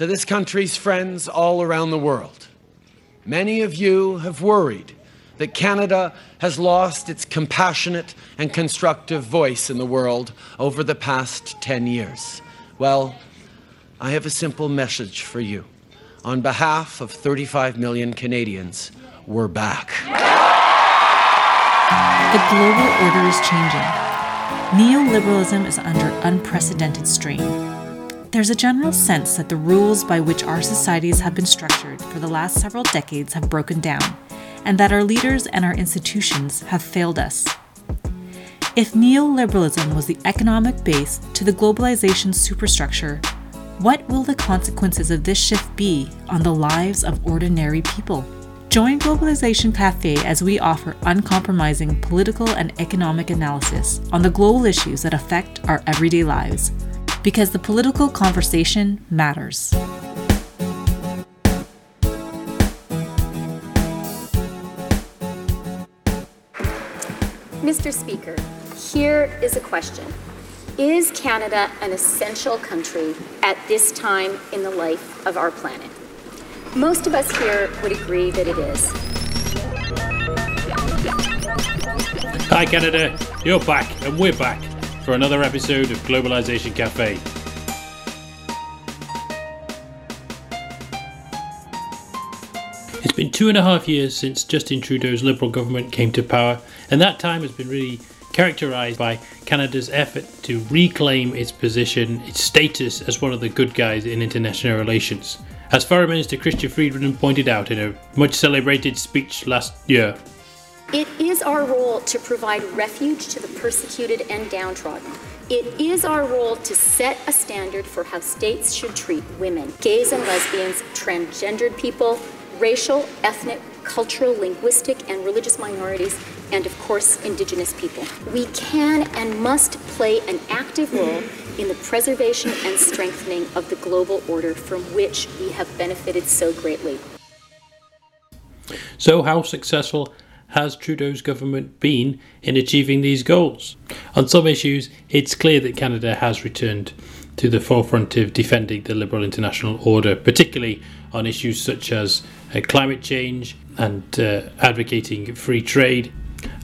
to this country's friends all around the world. Many of you have worried that Canada has lost its compassionate and constructive voice in the world over the past 10 years. Well, I have a simple message for you. On behalf of 35 million Canadians, we're back. The global order is changing. Neoliberalism is under unprecedented strain. There's a general sense that the rules by which our societies have been structured for the last several decades have broken down, and that our leaders and our institutions have failed us. If neoliberalism was the economic base to the globalization superstructure, what will the consequences of this shift be on the lives of ordinary people? Join Globalization Cafe as we offer uncompromising political and economic analysis on the global issues that affect our everyday lives because the political conversation matters. Mr. Speaker, here is a question. Is Canada an essential country at this time in the life of our planet? Most of us here would agree that it is. Hi, Canada. You're back, and we're back for another episode of Globalization Cafe. It's been two and a half years since Justin Trudeau's Liberal government came to power, and that time has been really characterised by Canada's effort to reclaim its position, its status as one of the good guys in international relations. As Foreign Minister Chrystia Freeland pointed out in a much celebrated speech last year, it is our role to provide refuge to the persecuted and downtrodden. It is our role to set a standard for how states should treat women, gays and lesbians, transgendered people, racial, ethnic, cultural, linguistic, and religious minorities, and of course, Indigenous people. We can and must play an active role in the preservation and strengthening of the global order from which we have benefited so greatly. So, how successful has Trudeau's government been in achieving these goals? On some issues, it's clear that Canada has returned to the forefront of defending the liberal international order, particularly on issues such as uh, climate change and uh, advocating free trade,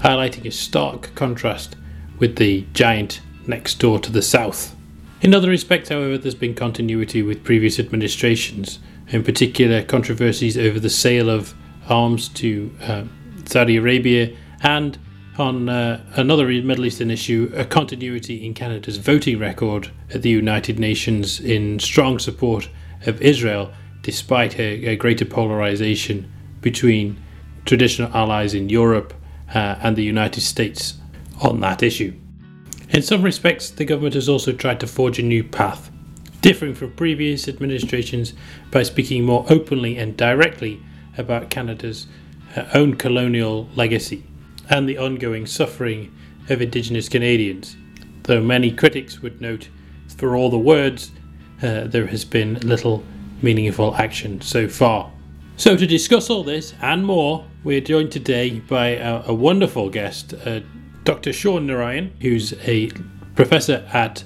highlighting a stark contrast with the giant next door to the south. In other respects, however, there's been continuity with previous administrations, in particular controversies over the sale of arms to uh, Saudi Arabia, and on uh, another Middle Eastern issue, a continuity in Canada's voting record at the United Nations in strong support of Israel, despite a, a greater polarization between traditional allies in Europe uh, and the United States on that issue. In some respects, the government has also tried to forge a new path, differing from previous administrations by speaking more openly and directly about Canada's own colonial legacy and the ongoing suffering of Indigenous Canadians. Though many critics would note, for all the words, uh, there has been little meaningful action so far. So, to discuss all this and more, we're joined today by a, a wonderful guest, uh, Dr. Shaun Narine, who's a professor at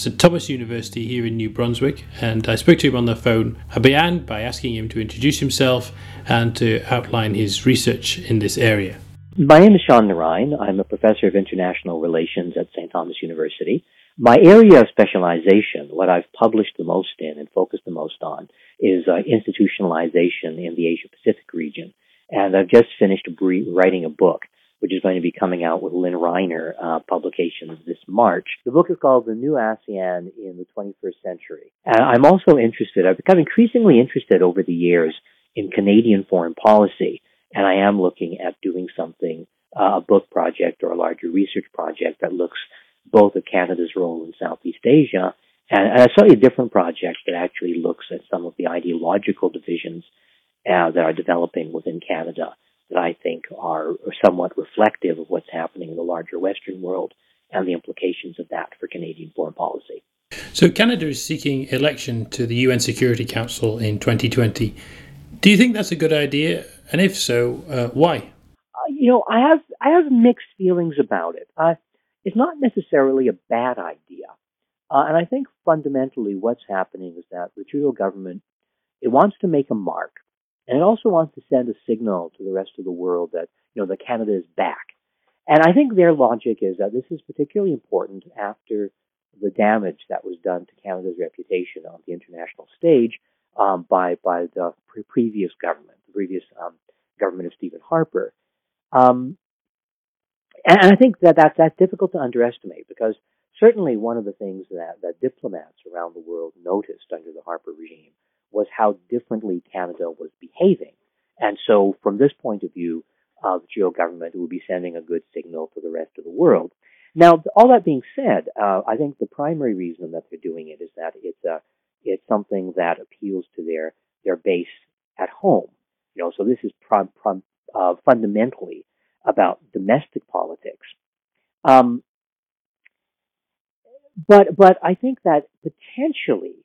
St Thomas University here in New Brunswick, and I spoke to him on the phone. I began by asking him to introduce himself and to outline his research in this area. My name is Shaun Narine. I'm a professor of international relations at St Thomas University. My area of specialization, what I've published the most in and focused the most on, is uh, institutionalization in the Asia Pacific region. And I've just finished writing a book which is going to be coming out with Lynne Rienner uh, publications this March. The book is called The New ASEAN in the 21st Century. And I'm also interested, I've become increasingly interested over the years in Canadian foreign policy, and I am looking at doing something, uh, a book project or a larger research project that looks both at Canada's role in Southeast Asia and, and a slightly different project that actually looks at some of the ideological divisions uh, that are developing within Canada that I think are somewhat reflective of what's happening in the larger Western world and the implications of that for Canadian foreign policy. So, Canada is seeking election to the UN Security Council in 2020. Do you think that's a good idea? And if so, uh, why? Uh, you know, I have I have mixed feelings about it. Uh, it's not necessarily a bad idea, uh, and I think fundamentally what's happening is that the Trudeau government It wants to make a mark, and it also wants to send a signal to the rest of the world that you know that Canada is back. And I think their logic is that this is particularly important after the damage that was done to Canada's reputation on the international stage um, by by the pre- previous government, the previous um, government of Stephen Harper. Um, and, I think that that's, that's difficult to underestimate because certainly one of the things that, that diplomats around the world noticed under the Harper regime was how differently Canada was behaving. And so, from this point of view, uh, the Trudeau government would be sending a good signal to the rest of the world. Now, all that being said, uh, I think the primary reason that they're doing it is that it's a it's something that appeals to their their base at home. You know, so this is uh, fundamentally about domestic politics. Um, but but I think that potentially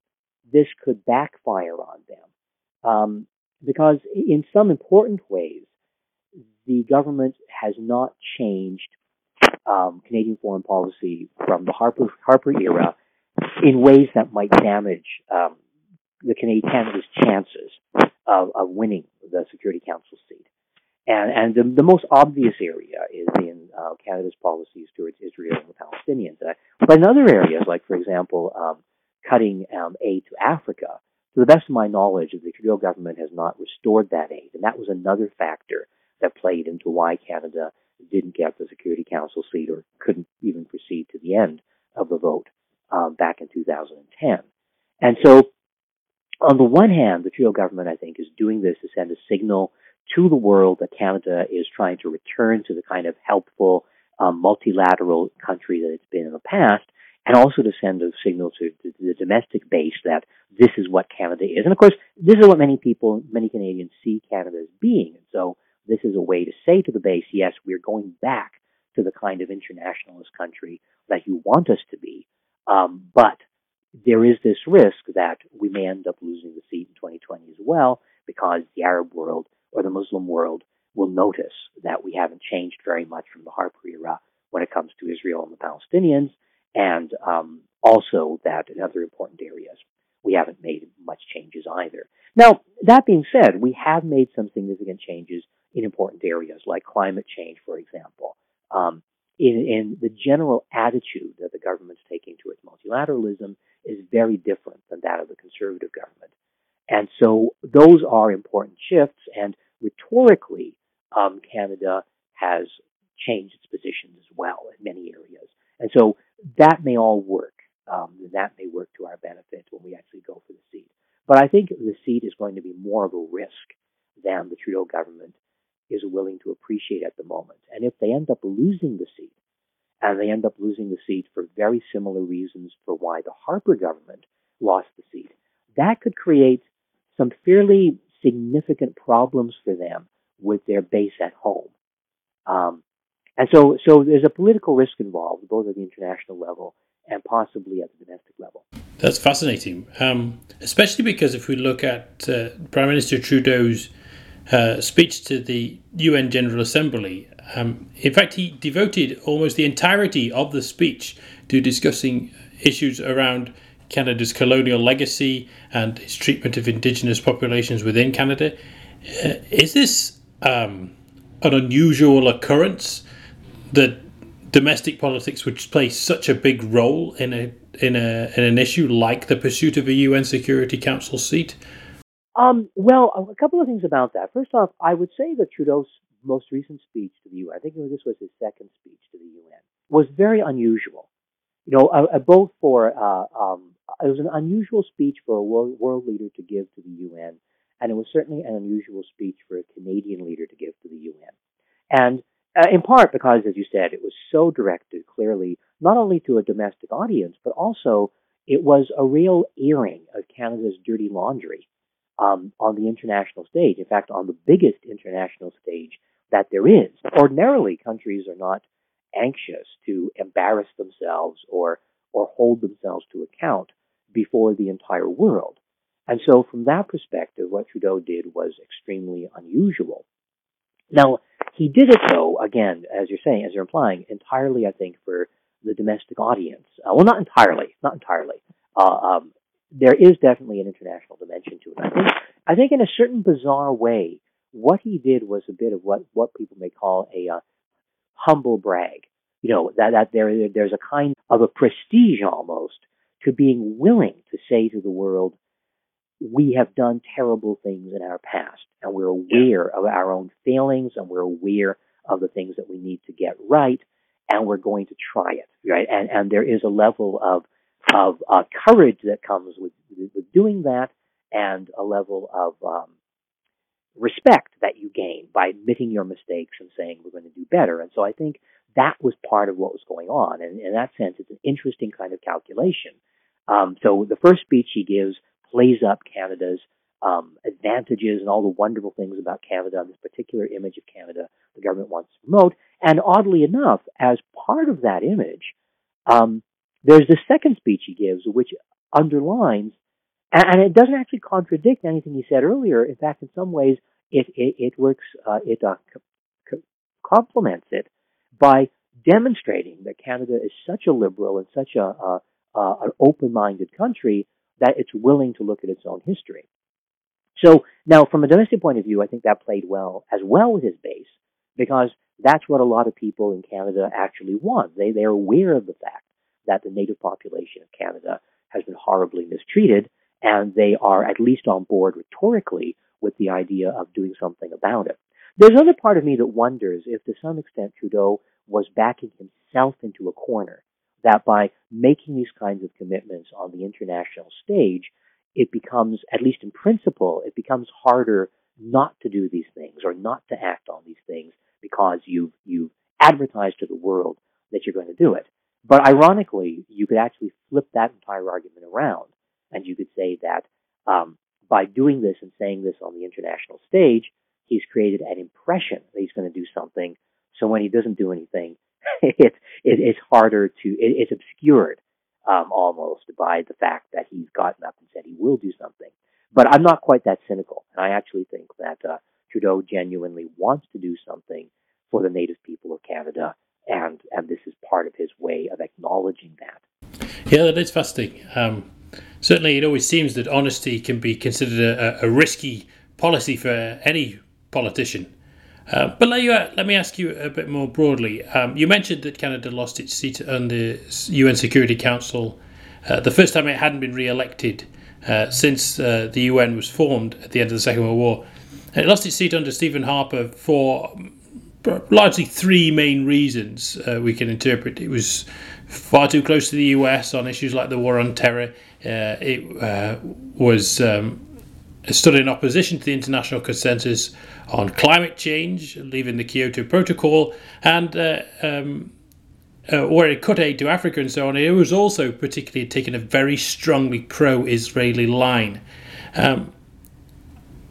this could backfire on them um, because in some important ways the government has not changed um, Canadian foreign policy from the Harper Harper era in ways that might damage um, the Canadian Canada's chances of, of winning the Security Council seat. And, and the, the most obvious area is in uh, Canada's policies towards Israel and the Palestinians. Uh, but in other areas, like, for example, um, cutting um, aid to Africa, to the best of my knowledge, the Trudeau government has not restored that aid. And that was another factor that played into why Canada didn't get the Security Council seat or couldn't even proceed to the end of the vote um, back in 2010. And so, on the one hand, the Trudeau government, I think, is doing this to send a signal to the world that Canada is trying to return to the kind of helpful um, multilateral country that it's been in the past, and also to send a signal to, the domestic base that this is what Canada is. And of course, this is what many people, many Canadians see Canada as being. And so this is a way to say to the base, yes, we're going back to the kind of internationalist country that you want us to be. Um, but there is this risk that we may end up losing the seat in 2020 as well because the Arab world or the Muslim world will notice that we haven't changed very much from the Harper era when it comes to Israel and the Palestinians, and um, also that in other important areas we haven't made much changes either. Now, that being said, we have made some significant changes in important areas like climate change, for example. Um, in, in, the general attitude that the government's taking towards multilateralism is very different than that of the conservative government. And so those are important shifts. And rhetorically, um, Canada has changed its positions as well in many areas. And so that may all work. Um, that may work to our benefit when we actually go for the seat. But I think the seat is going to be more of a risk than the Trudeau government is willing to appreciate at the moment. And if they end up losing the seat, and they end up losing the seat for very similar reasons for why the Harper government lost the seat, that could create some fairly significant problems for them with their base at home. Um, and so, so there's a political risk involved, both at the international level and possibly at the domestic level. That's fascinating, um, especially because if we look at uh, Prime Minister Trudeau's uh, speech to the UN General Assembly, um, in fact, he devoted almost the entirety of the speech to discussing issues around Canada's colonial legacy and its treatment of Indigenous populations within Canada. Uh, is this um, an unusual occurrence that domestic politics would play such a big role in a in a in an issue like the pursuit of a UN Security Council seat? Um, well, a couple of things about that. First off, I would say that Trudeau's most recent speech to the UN, I think this was his second speech to the UN, was very unusual. You know, uh, uh, both for uh, um, it was an unusual speech for a world, world leader to give to the UN, and it was certainly an unusual speech for a Canadian leader to give to the UN. And uh, in part because, as you said, it was so directed clearly not only to a domestic audience, but also it was a real airing of Canada's dirty laundry um, on the international stage. In fact, on the biggest international stage that there is. Ordinarily, countries are not anxious to embarrass themselves or or hold themselves to account before the entire world. And so, from that perspective, what Trudeau did was extremely unusual. Now, he did it, though, again, as you're saying, as you're implying, entirely, I think, for the domestic audience. Uh, well, not entirely, not entirely. Uh, um, there is definitely an international dimension to it. I think, I think in a certain bizarre way, what he did was a bit of what, what people may call a uh, humble brag. You know, that, that there, there's a kind of a prestige almost to being willing to say to the world, we have done terrible things in our past and we're aware yeah. of our own failings and we're aware of the things that we need to get right and we're going to try it, right? And, and there is a level of, of uh, courage that comes with, with doing that and a level of um, respect that you gain by admitting your mistakes and saying we're going to do better. And so I think that was part of what was going on. And in that sense, it's an interesting kind of calculation. Um, so the first speech he gives plays up Canada's um, advantages and all the wonderful things about Canada, this particular image of Canada the government wants to promote. And oddly enough, as part of that image, um, there's the second speech he gives, which underlines, and, it doesn't actually contradict anything he said earlier. In fact, in some ways, it it, it works, uh, it uh, complements it by demonstrating that Canada is such a liberal and such a, a, a an open-minded country that it's willing to look at its own history. So now, from a domestic point of view, I think that played well as well with his base because that's what a lot of people in Canada actually want. They they're aware of the fact that the native population of Canada has been horribly mistreated, and they are at least on board rhetorically with the idea of doing something about it. There's another part of me that wonders if, to some extent, Trudeau was backing himself into a corner. That by making these kinds of commitments on the international stage, it becomes, at least in principle, it becomes harder not to do these things or not to act on these things because you've, you've advertised to the world that you're going to do it. But ironically, you could actually flip that entire argument around and you could say that um, by doing this and saying this on the international stage, he's created an impression that he's going to do something. So when he doesn't do anything, it, it, it's harder to, it, it's obscured um, almost by the fact that he's gotten up and said he will do something. But I'm not quite that cynical, and I actually think that uh, Trudeau genuinely wants to do something for the Native people of Canada, and and this is part of his way of acknowledging that. Yeah, that is fascinating. Um, certainly, it always seems that honesty can be considered a, a risky policy for any politician. Uh, but let, you, uh, let me ask you a bit more broadly. Um, you mentioned that Canada lost its seat on the UN Security Council uh, the first time it hadn't been re-elected uh, since uh, the UN was formed at the end of the Second World War. And it lost its seat under Stephen Harper for largely three main reasons we can interpret. It was far too close to the US on issues like the war on terror. it was um, stood in opposition to the international consensus on climate change, leaving the Kyoto Protocol, and uh, um, uh, where it cut aid to Africa and so on. It was also particularly taken a very strongly pro-Israeli line. Um,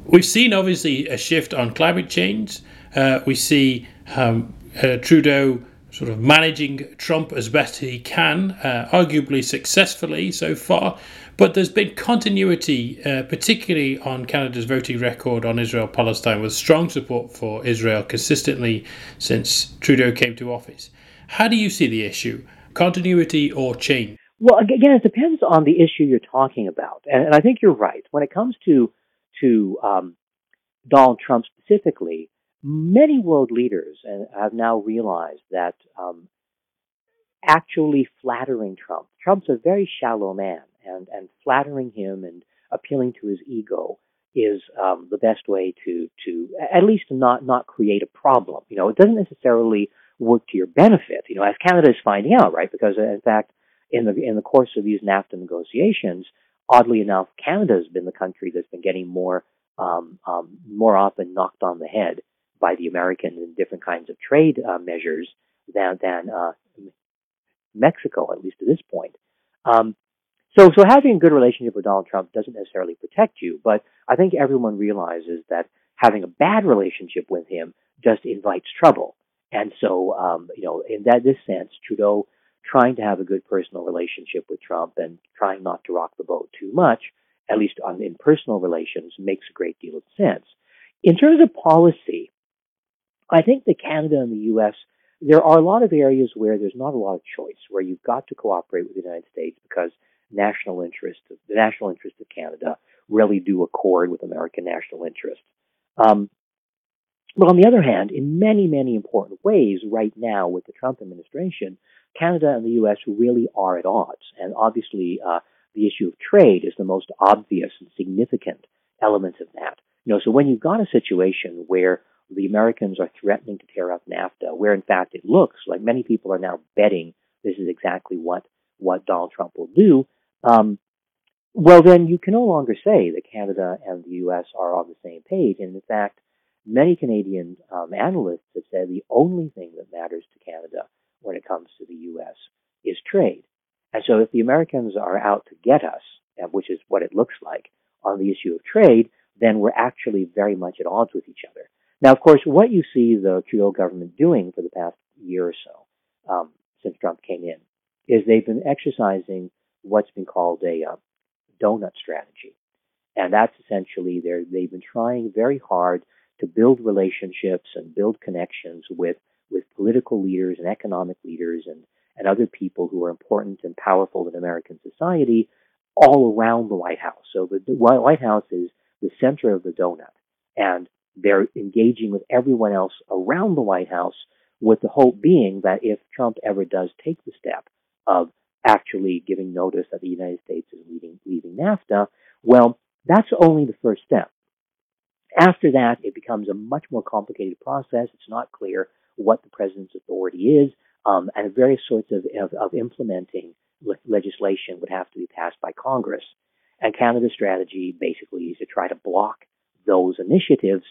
we've seen obviously a shift on climate change. Uh, we see um, uh, Trudeau sort of managing Trump as best he can, uh, arguably successfully so far. But there's been continuity, uh, particularly on Canada's voting record on Israel Palestine, with strong support for Israel consistently since Trudeau came to office. How do you see the issue? Continuity or change? Well, again, it depends on the issue you're talking about. And, and I think you're right. When it comes to, to um, Donald Trump specifically, many world leaders have now realized that um, actually flattering Trump, Trump's a very shallow man and, and flattering him and appealing to his ego is um, the best way to to at least not not create a problem. You know, it doesn't necessarily work to your benefit. You know, as Canada is finding out, right? Because in fact, in the in the course of these NAFTA negotiations, oddly enough, Canada has been the country that's been getting more um, um, more often knocked on the head by the Americans in different kinds of trade uh, measures than than uh, Mexico, at least to this point. Um, so, so having a good relationship with Donald Trump doesn't necessarily protect you, but I think everyone realizes that having a bad relationship with him just invites trouble. And so, um, you know, in that this sense, Trudeau trying to have a good personal relationship with Trump and trying not to rock the boat too much, at least on, in personal relations, makes a great deal of sense. In terms of policy, I think that Canada and the U.S. there are a lot of areas where there's not a lot of choice, where you've got to cooperate with the United States because national interest, the national interest of Canada, really do accord with American national interests. Um, but on the other hand, in many, many important ways, right now with the Trump administration, Canada and the U.S. really are at odds. And obviously, uh, the issue of trade is the most obvious and significant element of that. You know, so when you've got a situation where the Americans are threatening to tear up NAFTA, where in fact it looks like many people are now betting this is exactly what what Donald Trump will do, um, well then you can no longer say that Canada and the U.S. are on the same page. And in fact, many Canadian um, analysts have said the only thing that matters to Canada when it comes to the U.S. is trade. And so if the Americans are out to get us, which is what it looks like on the issue of trade, then we're actually very much at odds with each other. Now, of course, what you see the Trudeau government doing for the past year or so, um, since Trump came in, is they've been exercising what's been called a uh, donut strategy. And that's essentially they've been trying very hard to build relationships and build connections with, with political leaders and economic leaders and, and other people who are important and powerful in American society all around the White House. So the, the White House is the center of the donut. And they're engaging with everyone else around the White House with the hope being that if Trump ever does take the step of actually giving notice that the United States is leaving, leaving NAFTA, well, that's only the first step. After that, it becomes a much more complicated process. It's not clear what the president's authority is, um, and various sorts of, of, of implementing le- legislation would have to be passed by Congress. And Canada's strategy basically is to try to block those initiatives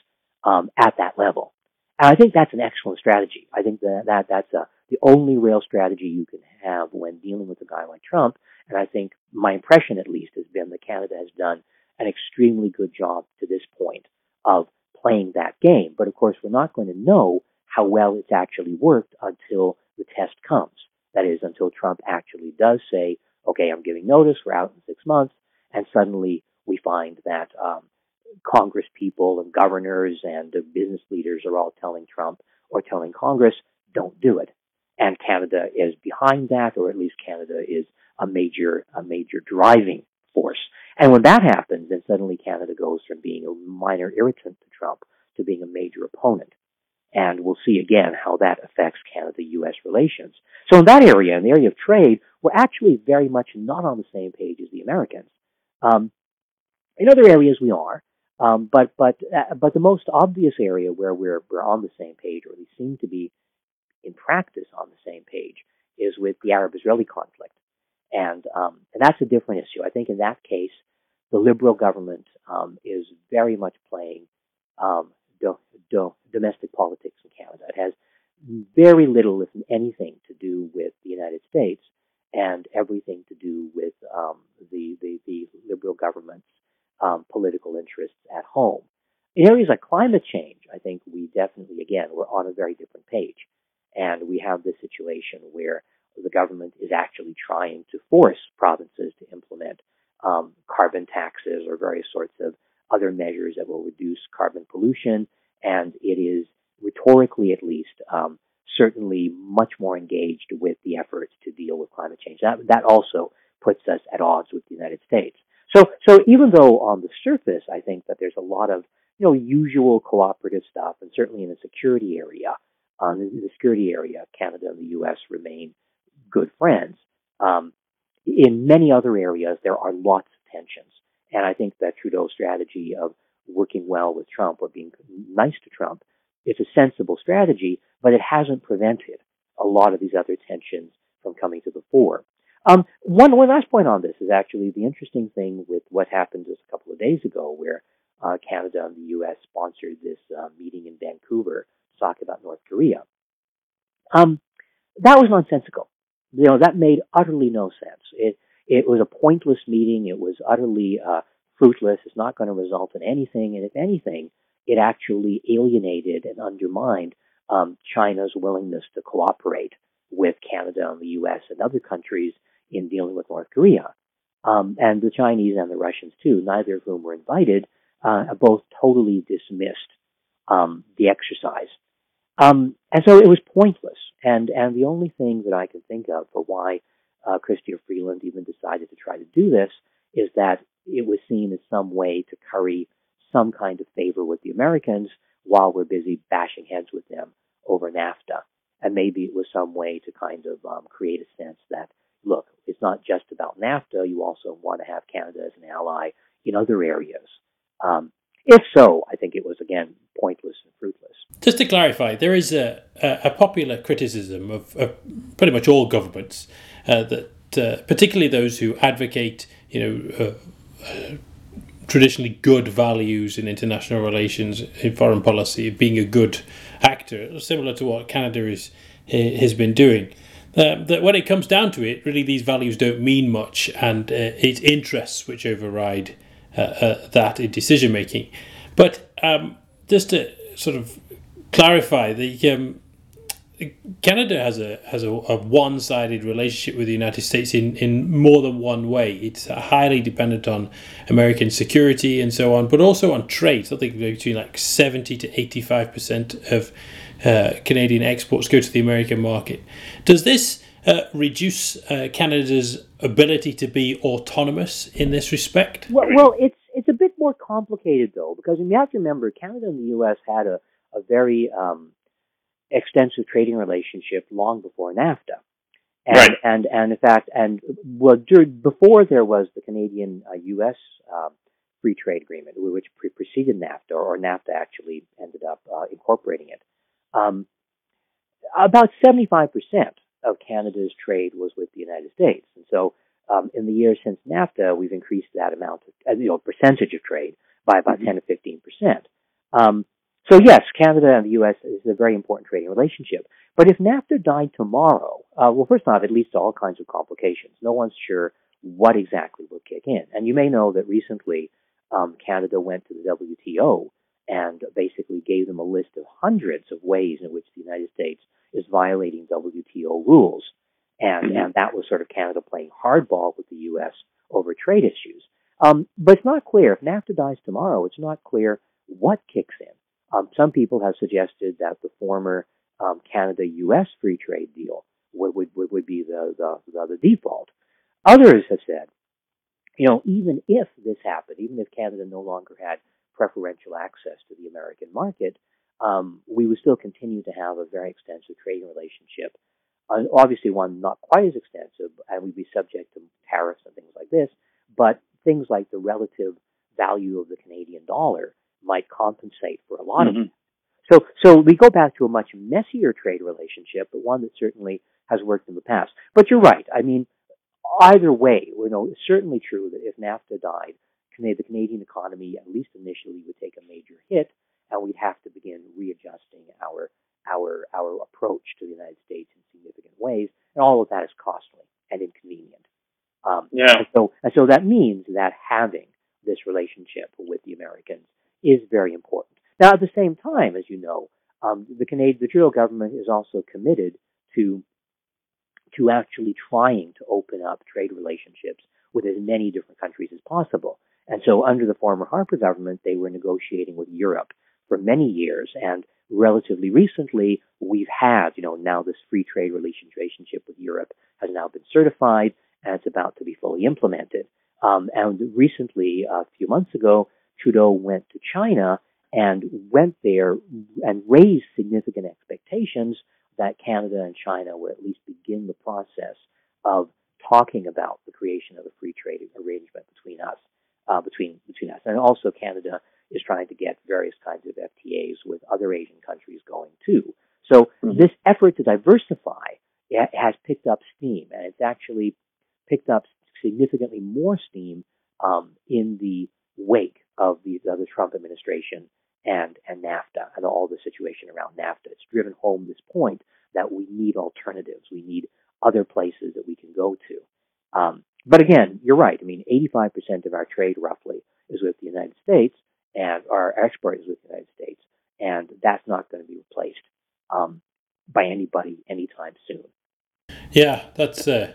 um, at that level. And I think that's an excellent strategy. I think that, that that's a, the only real strategy you can have when dealing with a guy like Trump. And I think my impression, at least, has been that Canada has done an extremely good job to this point of playing that game. But of course, we're not going to know how well it's actually worked until the test comes. That is, until Trump actually does say, okay, I'm giving notice, we're out in six months, and suddenly we find that um, Congress people and governors and business leaders are all telling Trump or telling Congress, don't do it. And Canada is behind that, or at least Canada is a major, a major driving force. And when that happens, then suddenly Canada goes from being a minor irritant to Trump to being a major opponent. And we'll see again how that affects Canada-US relations. So in that area, in the area of trade, we're actually very much not on the same page as the Americans. Um, in other areas, we are. Um, but but uh, but the most obvious area where we're we're on the same page, or we seem to be in practice on the same page, is with the Arab-Israeli conflict, and um, and that's a different issue. I think in that case, the Liberal government um, is very much playing um, do, do, domestic politics in Canada. It has very little, if anything, to do with the United States, and everything to do with um, the, the the Liberal government's um, political interests at home. In areas like climate change, I think we definitely, again, we're on a very different page. And we have this situation where the government is actually trying to force provinces to implement um, carbon taxes or various sorts of other measures that will reduce carbon pollution. And it is rhetorically, at least, um, certainly much more engaged with the efforts to deal with climate change. That, that also puts us at odds with the United States. So, so even though on the surface, I think that there's a lot of, you know, usual cooperative stuff, and certainly in the security area, um, in the security area, Canada and the U.S. remain good friends. Um, in many other areas, there are lots of tensions. And I think that Trudeau's strategy of working well with Trump or being nice to Trump is a sensible strategy, but it hasn't prevented a lot of these other tensions from coming to the fore. Um, one, one last point on this is actually the interesting thing with what happened just a couple of days ago, where uh, Canada and the U.S. sponsored this uh, meeting in Vancouver to talk about North Korea. Um, that was nonsensical. You know, that made utterly no sense. It it was a pointless meeting. It was utterly uh, fruitless. It's not going to result in anything. And if anything, it actually alienated and undermined um, China's willingness to cooperate with Canada and the U.S. and other countries in dealing with North Korea. Um, and the Chinese and the Russians too, neither of whom were invited, uh, both totally dismissed um, the exercise. Um, and so it was pointless. And and the only thing that I can think of for why uh, Chrystia Freeland even decided to try to do this, is that it was seen as some way to curry some kind of favor with the Americans while we're busy bashing heads with them over NAFTA. And maybe it was some way to kind of um, create a sense that, look, it's not just about NAFTA. You also want to have Canada as an ally in other areas. Um, if so, I think it was, again, pointless and fruitless. Just to clarify, there is a, a, popular criticism of, of, pretty much all governments uh, that, uh, particularly those who advocate, you know, uh, uh traditionally good values in international relations, in foreign policy, being a good actor, similar to what Canada is, has been doing. Uh, that when it comes down to it, really these values don't mean much, and uh, it's interests which override uh, uh, that in decision making. But um, just to sort of clarify, the um, Canada has a has a, a one sided relationship with the United States in, in more than one way. It's highly dependent on American security and so on, but also on trade. Something between like seventy to eighty five percent of uh, Canadian exports go to the American market. Does this uh, reduce uh, Canada's ability to be autonomous in this respect? Well, well, it's it's a bit more complicated though, because you have to remember Canada and the U.S. had a a very um, extensive trading relationship long before NAFTA. And, right. and, and in fact, and well, during, before there was the Canadian uh, U.S. Um, free trade agreement, which pre- preceded NAFTA, or NAFTA actually ended up uh, incorporating it. Um, about 75% of Canada's trade was with the United States. And so um, in the years since NAFTA, we've increased that amount, of, uh, you know, percentage of trade by about mm-hmm. 10 to 15 percent. Um, so yes, Canada and the U.S. is a very important trading relationship. But if NAFTA died tomorrow, uh, well, first off, it leads to all kinds of complications. No one's sure what exactly will kick in. And you may know that recently um, Canada went to the WTO and basically gave them a list of hundreds of ways in which the United States is violating WTO rules. And, mm-hmm. and that was sort of Canada playing hardball with the U.S. over trade issues. Um, but it's not clear. If NAFTA dies tomorrow, it's not clear what kicks in. Um, some people have suggested that the former um, Canada-U.S. free trade deal would, would, would be the, the, the, the default. Others have said, you know, even if this happened, even if Canada no longer had preferential access to the American market, um, we would still continue to have a very extensive trading relationship. Uh, obviously, one not quite as extensive, and we'd be subject to tariffs and things like this, but things like the relative value of the Canadian dollar might compensate for a lot mm-hmm. of it. So, so we go back to a much messier trade relationship, but one that certainly has worked in the past. But you're right. I mean, either way, you know, it's certainly true that if NAFTA died, the Canadian economy, at least initially, would take a major hit, and we'd have to begin readjusting our our our approach to the United States in significant ways, and all of that is costly and inconvenient. Um, yeah. And so, and so that means that having this relationship with the Americans is very important. Now, at the same time, as you know, um, the Canadian, the Trudeau government is also committed to to actually trying to open up trade relationships with as many different countries as possible. And so, under the former Harper government, they were negotiating with Europe for many years, and relatively recently, we've had, you know, now this free trade relationship with Europe has now been certified, and it's about to be fully implemented. Um, and recently, a few months ago, Trudeau went to China and went there and raised significant expectations that Canada and China would at least begin the process of talking about the creation of a free trade arrangement between us, uh, between between us, and also Canada is trying to get various kinds of FTAs with other Asian countries going too. So mm-hmm. this effort to diversify has picked up steam, and it's actually picked up significantly more steam um, in the wake of the, of the Trump administration and, and NAFTA and all the situation around NAFTA. It's driven home this point that we need alternatives. We need other places that we can go to. Um, but again, you're right. I mean, 85% of our trade roughly is with the United States, and our export is with the United States, and that's not going to be replaced um, by anybody anytime soon. Yeah, that's uh,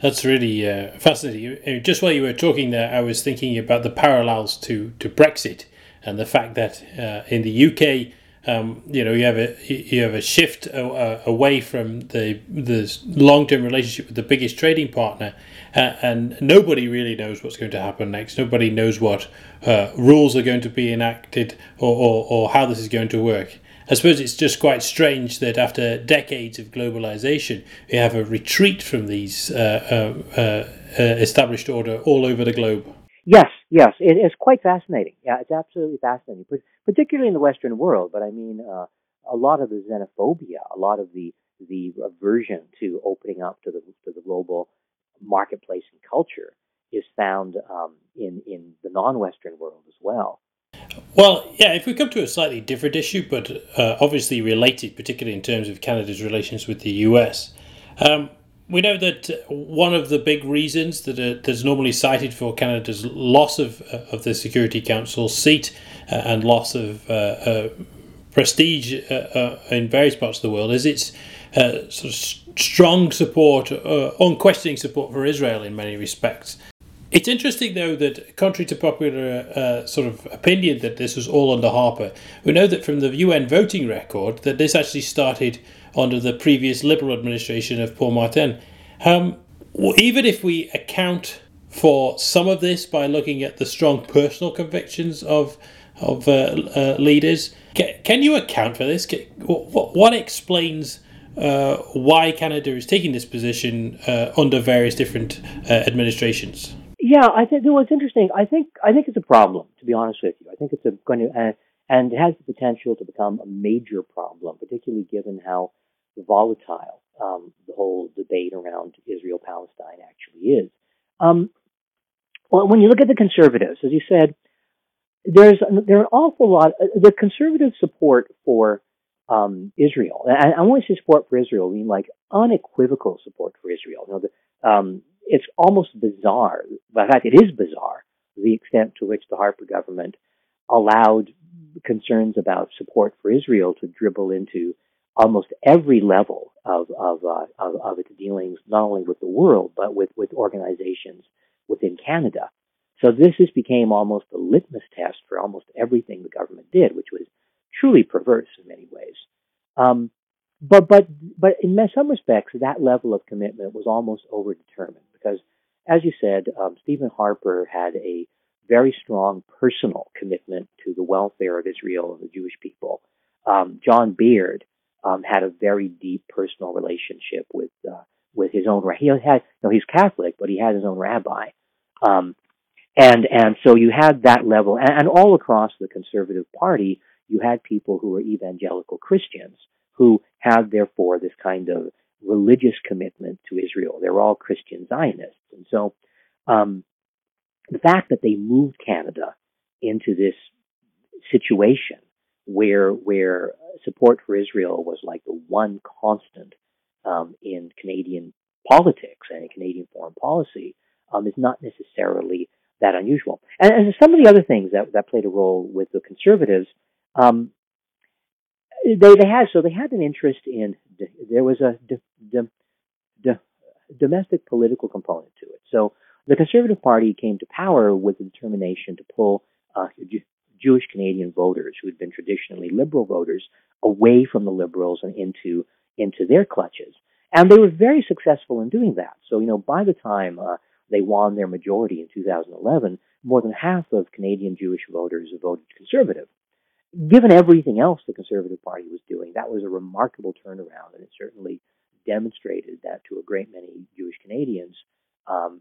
that's really uh, fascinating. Just while you were talking there, I was thinking about the parallels to, to Brexit and the fact that uh, in the UK, Um, you know, you have a you have a shift away from the the long term relationship with the biggest trading partner, uh, and nobody really knows what's going to happen next. Nobody knows what uh, rules are going to be enacted or, or, or how this is going to work. I suppose it's just quite strange that after decades of globalization, we have a retreat from these uh, uh, uh, established order all over the globe. Yes, yes, it is quite fascinating. Yeah, it's absolutely fascinating, particularly in the Western world. But I mean, uh, a lot of the xenophobia, a lot of the the aversion to opening up to the to the global marketplace and culture is found um, in in the non-Western world as well. Well, yeah, if we come to a slightly different issue, but uh, obviously related, particularly in terms of Canada's relations with the US, um, we know that one of the big reasons that uh, that's normally cited for Canada's loss of uh, of the Security Council seat uh, and loss of prestige in various parts of the world is its sort of strong support, unquestioning support for Israel in many respects. It's interesting, though, that contrary to popular uh, sort of opinion that this was all under Harper, we know that from the UN voting record that this actually started under the previous Liberal administration of Paul Martin. Um, even if we account for some of this by looking at the strong personal convictions of of uh, uh, leaders, can, you account for this? What, what explains uh, why Canada is taking this position uh, under various different uh, administrations? Yeah, I think know, it's interesting. I think I think it's a problem, to be honest with you. I think it's a, going to uh, and it has the potential to become a major problem, particularly given how volatile um, the whole debate around Israel Palestine actually is. Um, well, when you look at the conservatives, as you said, there's there an awful lot. Uh, the conservative support for um, Israel, and I want to say support for Israel, I mean like unequivocal support for Israel. You know, the, um, it's almost bizarre. In fact, it is bizarre the extent to which the Harper government allowed concerns about support for Israel to dribble into almost every level of of, uh, of, of its dealings, not only with the world but with with organizations within Canada. So this has became almost a litmus test for almost everything the government did, which was truly perverse in many ways. Um, but but but in some respects, that level of commitment was almost overdetermined because, as you said, um, Stephen Harper had a very strong personal commitment to the welfare of Israel and the Jewish people. Um, John Baird um, had a very deep personal relationship with uh, with his own. He had, know, he's Catholic, but he had his own rabbi, um, and and so you had that level, and, and all across the Conservative Party, you had people who were evangelical Christians who had therefore this kind of religious commitment to Israel. They were all Christian Zionists. And so um, the fact that they moved Canada into this situation where where support for Israel was like the one constant um, in Canadian politics and in Canadian foreign policy um, is not necessarily that unusual. And, and, some of the other things that, that played a role with the conservatives, um, they they had so they had an interest in there was a domestic political component to it. So the Conservative Party came to power with the determination to pull uh, Jewish Canadian voters who had been traditionally liberal voters away from the liberals and into into their clutches. And they were very successful in doing that. So you know by the time uh, they won their majority in 2011, more than half of Canadian Jewish voters voted conservative given everything else the Conservative Party was doing, that was a remarkable turnaround, and it certainly demonstrated that to a great many Jewish Canadians, um,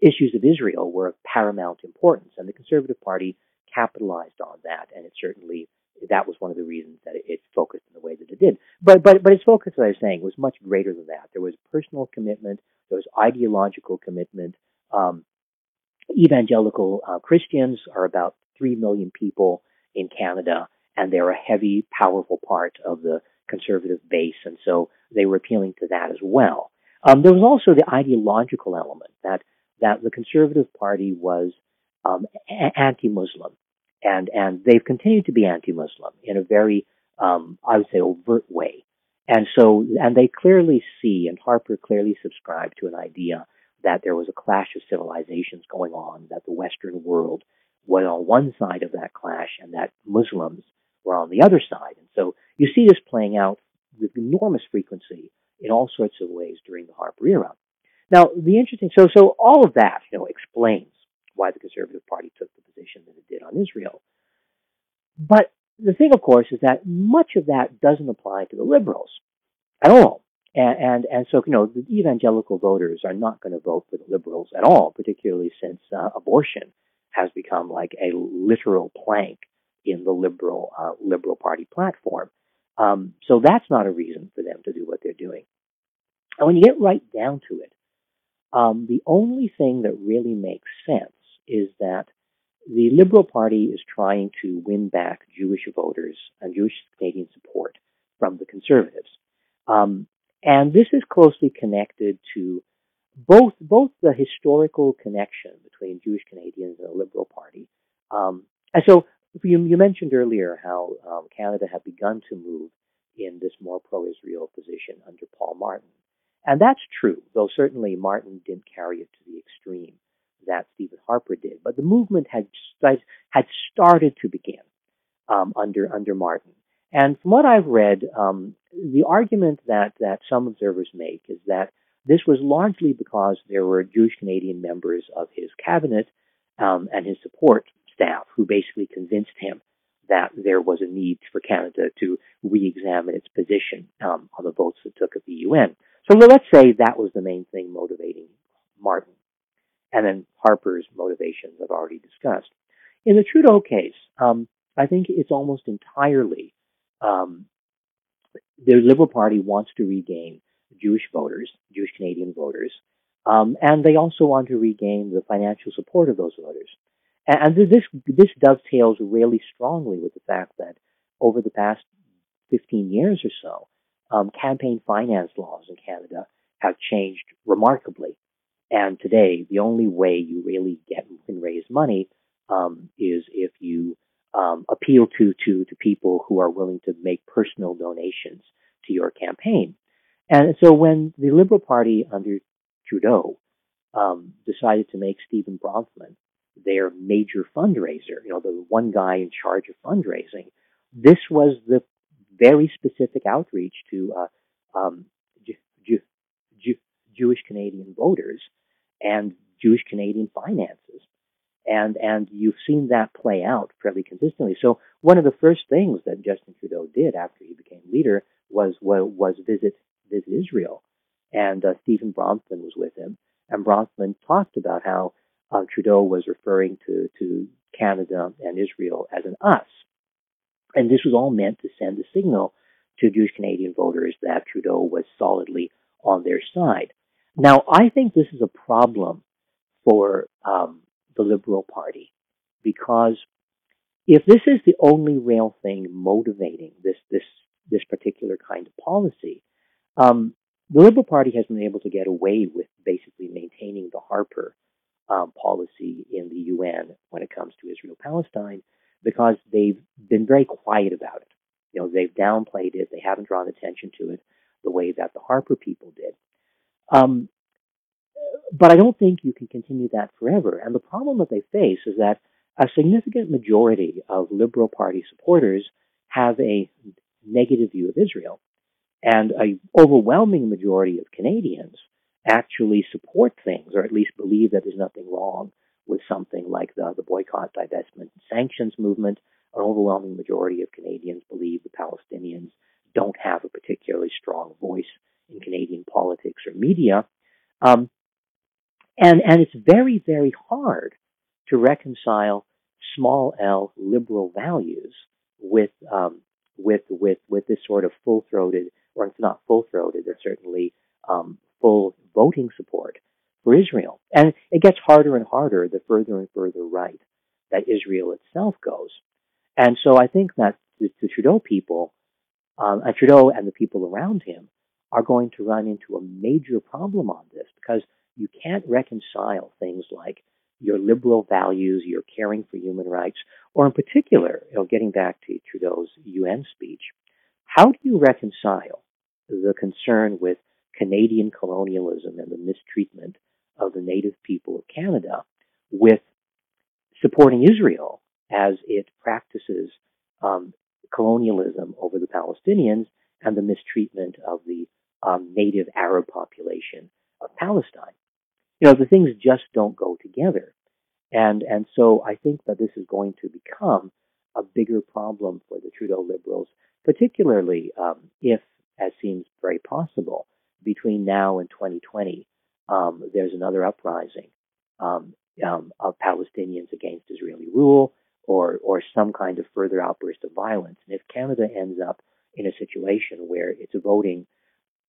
issues of Israel were of paramount importance, and the Conservative Party capitalized on that, and it certainly that was one of the reasons that it, focused in the way that it did. But but but its focus, as I was saying, was much greater than that. There was personal commitment, there was ideological commitment. Um, evangelical uh, Christians are about three million people in Canada, and they're a heavy, powerful part of the conservative base, and so they were appealing to that as well. Um, there was also the ideological element that that the Conservative Party was um, anti-Muslim, and and they've continued to be anti-Muslim in a very, um, I would say, overt way. And so, and they clearly see, and Harper clearly subscribed to an idea that there was a clash of civilizations going on, that the Western world was on one side of that clash and that Muslims were on the other side. And so, you see this playing out with enormous frequency in all sorts of ways during the Harper era. Now, the interesting, so, so all of that, you know, explains why the Conservative Party took the position that it did on Israel. But the thing, of course, is that much of that doesn't apply to the liberals at all. And, and, and so, you know, the evangelical voters are not going to vote for the liberals at all, particularly since uh, abortion has become like a literal plank in the liberal, uh, liberal party platform. Um, so that's not a reason for them to do what they're doing. And when you get right down to it, um, the only thing that really makes sense is that the Liberal Party is trying to win back Jewish voters and Jewish Canadian support from the Conservatives. Um, and this is closely connected to both both the historical connection between Jewish Canadians and the Liberal Party. Um, and so you, you, mentioned earlier how um, Canada had begun to move in this more pro-Israel position under Paul Martin. And that's true, though certainly Martin didn't carry it to the extreme that Stephen Harper did. But the movement had had started to begin um, under under Martin. And from what I've read, um, the argument that that some observers make is that this was largely because there were Jewish Canadian members of his cabinet um, and his support staff who basically convinced him that there was a need for Canada to re-examine its position um, on the votes it took at the UN. So let's say that was the main thing motivating Martin. And then Harper's motivations I've already discussed. In the Trudeau case, um, I think it's almost entirely um, the Liberal Party wants to regain Jewish voters, Jewish Canadian voters, um, and they also want to regain the financial support of those voters. And, this this dovetails really strongly with the fact that over the past 15 years or so, um, campaign finance laws in Canada have changed remarkably. And today, the only way you really get and raise money um, is if you um, appeal to, to to people who are willing to make personal donations to your campaign. And so, when the Liberal Party under Trudeau um, decided to make Stephen Bronfman their major fundraiser, you know, the one guy in charge of fundraising, this was the very specific outreach to uh, um, Jew, Jew, Jewish Canadian voters and Jewish Canadian finances. And, and you've seen that play out fairly consistently. So one of the first things that Justin Trudeau did after he became leader was, was, was visit, visit Israel. And uh, Stephen Bronfman was with him. And Bronfman talked about how uh, Trudeau was referring to, to Canada and Israel as an us. And this was all meant to send a signal to Jewish Canadian voters that Trudeau was solidly on their side. Now, I think this is a problem for um, the Liberal Party because if this is the only real thing motivating this this this particular kind of policy, um, the Liberal Party has been able to get away with basically maintaining the Harper um, policy in the UN when it comes to Israel Palestine because they've been very quiet about it. You know, they've downplayed it. They haven't drawn attention to it the way that the Harper people did. Um, but I don't think you can continue that forever. And the problem that they face is that a significant majority of Liberal Party supporters have a negative view of Israel. And an overwhelming majority of Canadians actually support things, or at least believe that there's nothing wrong with something like the, the boycott, divestment, sanctions movement. An overwhelming majority of Canadians believe the Palestinians don't have a particularly strong voice in Canadian politics or media. Um, and, and it's very, very hard to reconcile small L liberal values with, um, with, with, with this sort of full throated, or it's not full throated, but certainly um, full voting support for Israel. And it gets harder and harder the further and further right that Israel itself goes. And so I think that the, the Trudeau people, um, and Trudeau and the people around him, are going to run into a major problem on this because you can't reconcile things like your liberal values, your caring for human rights, or in particular, you know, getting back to Trudeau's UN speech, how do you reconcile the concern with Canadian colonialism and the mistreatment of the native people of Canada with supporting Israel as it practices um, colonialism over the Palestinians and the mistreatment of the um, native Arab population of Palestine. You know, the things just don't go together. And, and so I think that this is going to become a bigger problem for the Trudeau Liberals, particularly um, if, as seems very possible, between now and 2020, um, there's another uprising um, um, of Palestinians against Israeli rule or, or some kind of further outburst of violence. And if Canada ends up in a situation where it's voting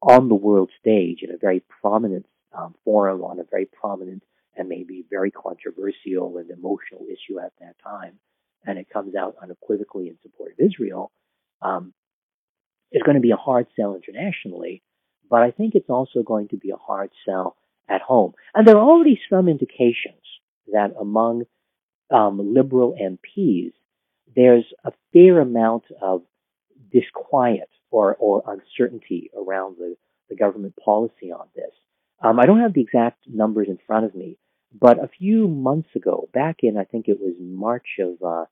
on the world stage in a very prominent um, forum, on a very prominent and maybe very controversial and emotional issue at that time, and it comes out unequivocally in support of Israel, um, it's going to be a hard sell internationally, but I think it's also going to be a hard sell at home. And there are already some indications that among um, liberal MPs, there's a fair amount of disquiet or, or uncertainty around the, the government policy on this. Um, I don't have the exact numbers in front of me, but a few months ago, back in I think it was March of uh,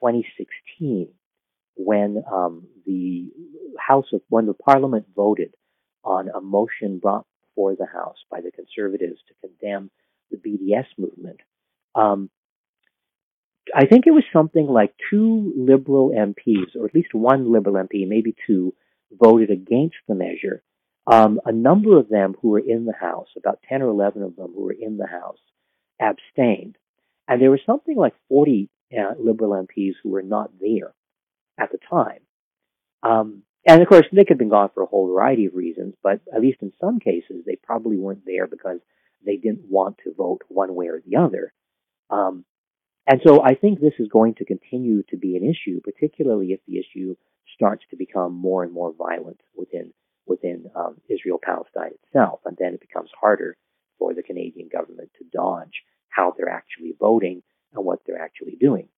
2016, when um, the House of when the Parliament voted on a motion brought before the House by the Conservatives to condemn the BDS movement, um, I think it was something like two Liberal MPs, or at least one Liberal MP, maybe two, voted against the measure. Um, a number of them who were in the House, about 10 or 11 of them who were in the House, abstained. And there was something like 40 uh, Liberal MPs who were not there at the time. Um, and of course, they could have been gone for a whole variety of reasons, but at least in some cases, they probably weren't there because they didn't want to vote one way or the other. Um, and so I think this is going to continue to be an issue, particularly if the issue starts to become more and more violent within within um, Israel Palestine itself, and then it becomes harder for the Canadian government to dodge how they're actually voting and what they're actually doing.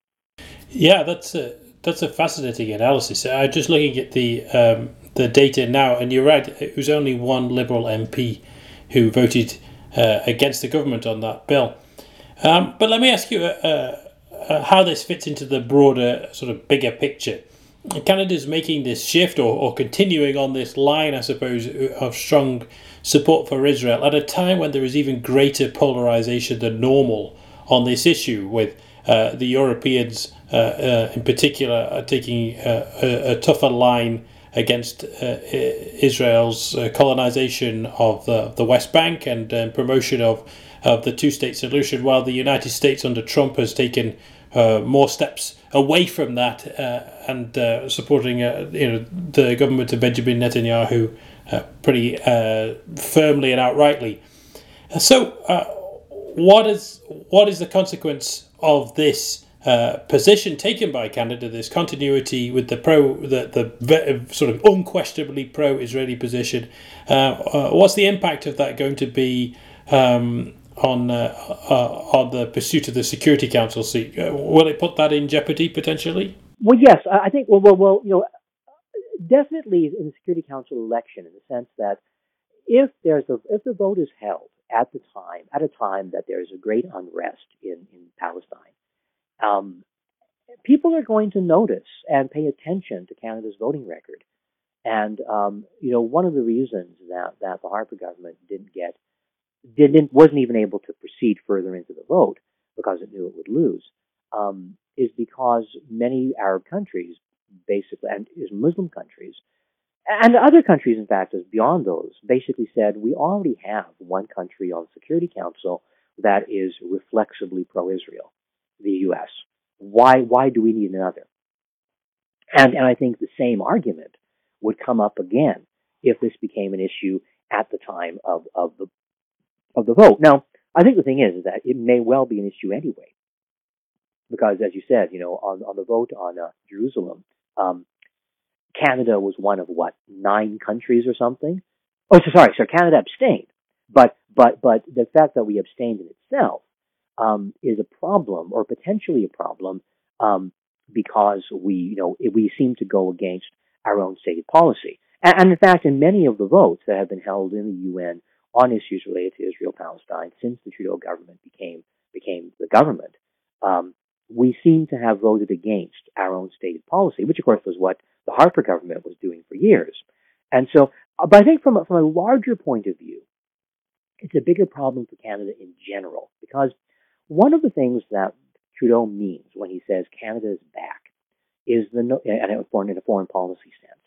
Yeah, that's a that's a fascinating analysis. I'm just looking at the um, the data now, and you're right. It was only one Liberal MP who voted uh, against the government on that bill. Um, but let me ask you uh, uh, how this fits into the broader, sort of bigger picture. Canada's making this shift or, or continuing on this line, I suppose, of strong support for Israel at a time when there is even greater polarization than normal on this issue, with uh, the Europeans uh, uh, in particular are taking uh, a, a, tougher line against uh, Israel's uh, colonization of the, the West Bank and promotion of of the two state solution, while the United States under Trump has taken uh, more steps away from that uh, and uh, supporting uh, you know the government of Benjamin Netanyahu uh, pretty uh, firmly and outrightly. So, what is what is the consequence of this? position taken by Canada, this continuity with the pro, the, the sort of unquestionably pro-Israeli position. what's the impact of that going to be um, on uh, uh, on the pursuit of the Security Council seat. Uh, will it put that in jeopardy potentially? Well, yes, I think. Well, well, well, you know, definitely in the Security Council election, in the sense that if there's a if the vote is held at the time at a time that there's a great unrest in in Palestine, um, people are going to notice and pay attention to Canada's voting record. And um, you know, one of the reasons that that the Harper government didn't get didn't wasn't even able to proceed further into the vote because it knew it would lose, um, is because many Arab countries, basically, and is Muslim countries, and other countries, in fact, as beyond those, basically said we already have one country on the Security Council that is reflexively pro-Israel, the U.S. Why why do we need another? And and I think the same argument would come up again if this became an issue at the time of, of the of the vote. Now, I think the thing is, is that it may well be an issue anyway, because as you said, you know, on, on the vote on uh, Jerusalem, um, Canada was one of what nine countries or something. Oh, so sorry, so Canada abstained, but but but the fact that we abstained in itself um, is a problem, or potentially a problem, um, because we you know we seem to go against our own stated policy. And, and in fact, in many of the votes that have been held in the UN on issues related to Israel Palestine since the Trudeau government became became the government. Um, we seem to have voted against our own stated policy, which of course was what Harper government was doing for years. And so, uh, but I think from a, from a larger point of view, it's a bigger problem for Canada in general because one of the things that Trudeau means when he says Canada is back is the and in a foreign policy sense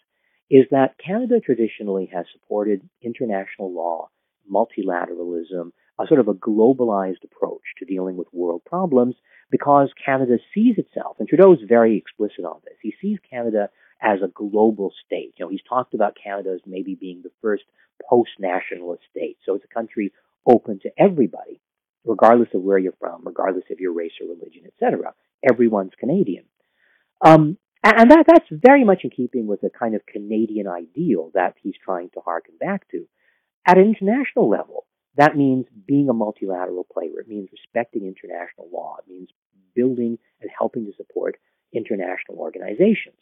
is that Canada traditionally has supported international law, multilateralism, a sort of a globalized approach to dealing with world problems because Canada sees itself, and Trudeau is very explicit on this. He sees Canada as a global state. You know, he's talked about Canada as maybe being the first post-nationalist state. So it's a country open to everybody, regardless of where you're from, regardless of your race or religion, etc. Everyone's Canadian. Um, and that, that's very much in keeping with the kind of Canadian ideal that he's trying to harken back to. At an international level, that means being a multilateral player. It means respecting international law. It means building and helping to support international organizations.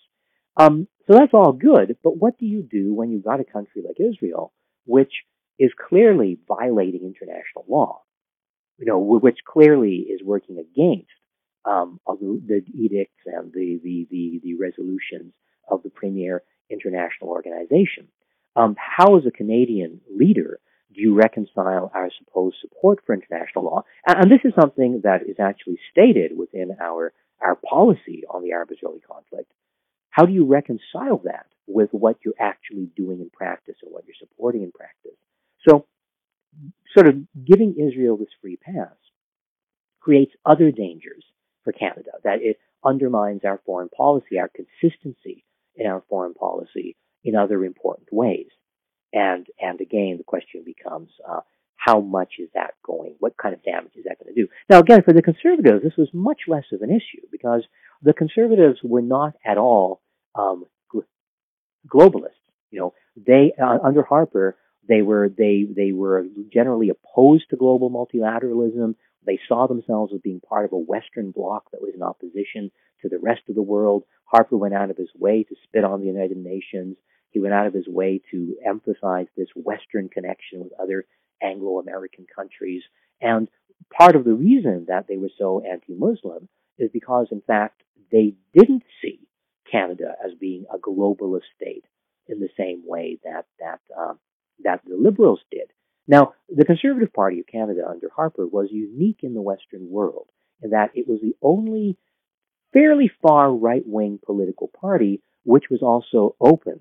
Um, so that's all good, but what do you do when you've got a country like Israel, which is clearly violating international law, you know, which clearly is working against um, the, edicts and the, the, the, the, resolutions of the premier international organization. Um, how, as a Canadian leader, do you reconcile our supposed support for international law? And, and this is something that is actually stated within our, our policy on the Arab Israeli conflict. How do you reconcile that with what you're actually doing in practice and what you're supporting in practice? So, sort of giving Israel this free pass creates other dangers for Canada, that it undermines our foreign policy, our consistency in our foreign policy in other important ways. And, and again, the question becomes, uh, how much is that going? What kind of damage is that going to do? Now, again, for the conservatives, this was much less of an issue because the conservatives were not at all um, globalists. You know, they uh, under Harper, they were they they were generally opposed to global multilateralism. They saw themselves as being part of a Western bloc that was in opposition to the rest of the world. Harper went out of his way to spit on the United Nations. He went out of his way to emphasize this Western connection with other Anglo-American countries. And part of the reason that they were so anti-Muslim is because, in fact, they didn't see Canada as being a globalist state in the same way that that um, that the Liberals did. Now, the Conservative Party of Canada under Harper was unique in the Western world in that it was the only fairly far right-wing political party which was also open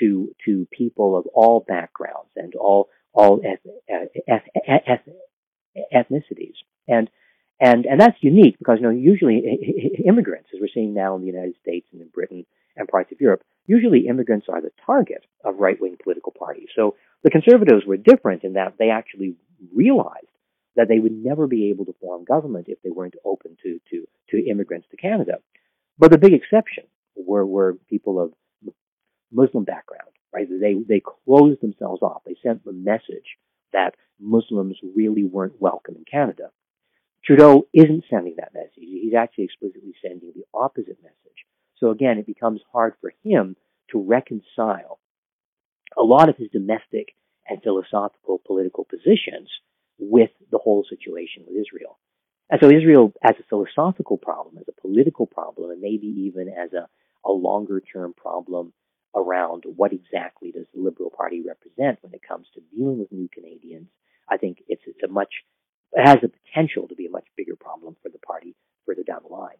to to people of all backgrounds and all all ethnicities. And and, and that's unique because, you know, usually immigrants, as we're seeing now in the United States and in Britain and parts of Europe, usually immigrants are the target of right-wing political parties. So the conservatives were different in that they actually realized that they would never be able to form government if they weren't open to, to, to immigrants to Canada. But the big exception were, were people of Muslim background, right? They, they closed themselves off. They sent the message that Muslims really weren't welcome in Canada. Trudeau isn't sending that message. He's actually explicitly sending the opposite message. So again, it becomes hard for him to reconcile a lot of his domestic and philosophical political positions with the whole situation with Israel. And so Israel, as a philosophical problem, as a political problem, and maybe even as a, a longer term problem around what exactly does the Liberal Party represent when it comes to dealing with new Canadians, I think it's, it's a much it has the potential to be a much bigger problem for the party further down the line.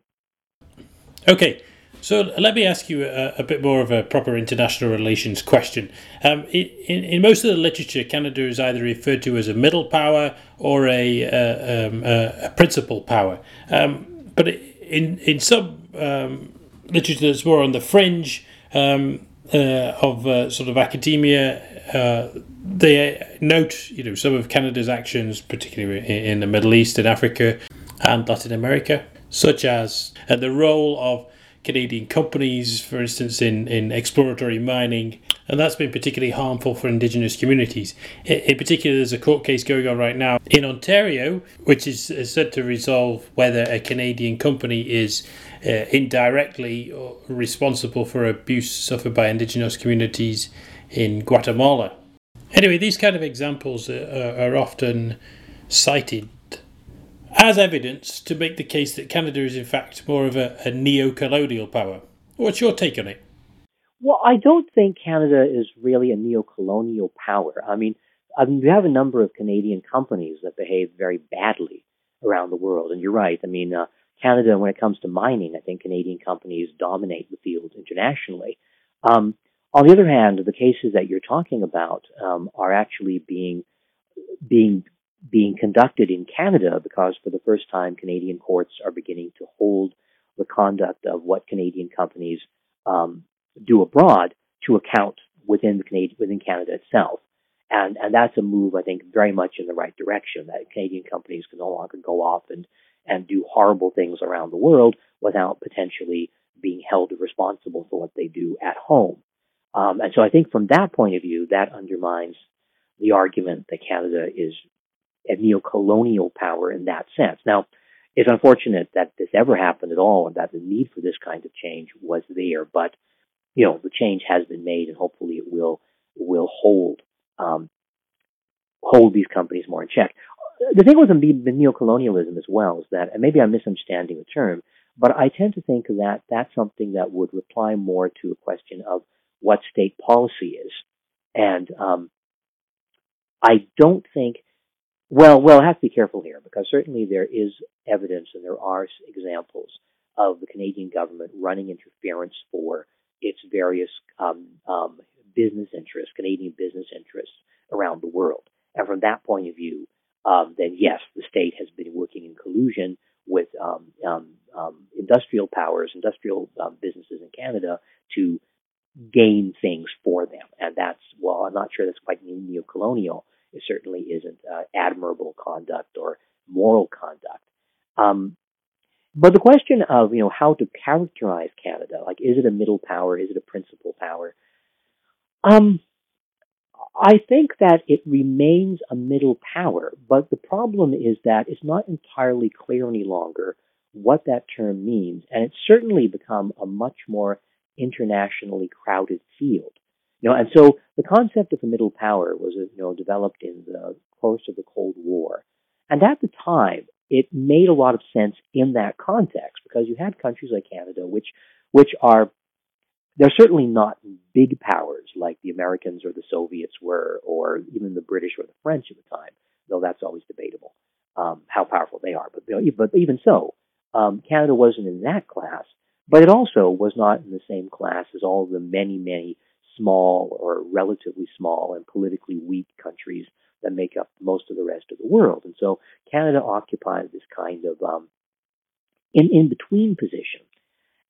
Okay, so let me ask you a, a bit more of a proper international relations question. Um, in, in, most of the literature, Canada is either referred to as a middle power or a, uh, um, a principal power. Um, but in in some um, literature that's more on the fringe um, uh, of uh, sort of academia, uh, they note, you know, some of Canada's actions, particularly in the Middle East and Africa and Latin America, such as uh, the role of Canadian companies, for instance, in, in exploratory mining, and that's been particularly harmful for Indigenous communities. In, in particular, there's a court case going on right now in Ontario, which is, is said to resolve whether a Canadian company is uh, indirectly responsible for abuse suffered by Indigenous communities in Guatemala. Anyway, these kind of examples are, are often cited as evidence to make the case that Canada is in fact more of a, a neo colonial power. What's your take on it? Well, I don't think Canada is really a neo colonial power. I mean, I mean, you have a number of Canadian companies that behave very badly around the world, and you're right. I mean, uh, Canada, when it comes to mining, I think Canadian companies dominate the field internationally. Um, on the other hand, the cases that you're talking about um, are actually being being being conducted in Canada because for the first time Canadian courts are beginning to hold the conduct of what Canadian companies um, do abroad to account within the Canadian, within Canada itself. And, and that's a move, I think, very much in the right direction that Canadian companies can no longer go off and, and do horrible things around the world without potentially being held responsible for what they do at home. Um, and so I think from that point of view, that undermines the argument that Canada is a neo-colonial power in that sense. Now, it's unfortunate that this ever happened at all and that the need for this kind of change was there, but you know, the change has been made and hopefully it will will hold um, hold these companies more in check. The thing with the, the neo-colonialism as well is that, and maybe I'm misunderstanding the term, but I tend to think that that's something that would reply more to a question of what state policy is. And um, I don't think well, well, I have to be careful here because certainly there is evidence and there are examples of the Canadian government running interference for its various um, um, business interests, Canadian business interests around the world. And from that point of view, um, then yes, the state has been working in collusion with um, um, industrial powers, industrial businesses in Canada to gain things for them. And that's, well, I'm not sure that's quite neo-colonial, it certainly isn't uh, admirable conduct or moral conduct. Um, but the question of you know how to characterize Canada, like is it a middle power, is it a principal power? Um, I think that it remains a middle power, but the problem is that it's not entirely clear any longer what that term means, and it's certainly become a much more internationally crowded field. You know, and so the concept of a middle power was, you know, developed in the course of the Cold War. And at the time, it made a lot of sense in that context because you had countries like Canada, which, which are, they're certainly not big powers like the Americans or the Soviets were, or even the British or the French at the time, though that's always debatable, um, how powerful they are. But, but even so, um, Canada wasn't in that class, but it also was not in the same class as all the many, many small or relatively small and politically weak countries that make up most of the rest of the world. And so Canada occupied this kind of um, in in between position,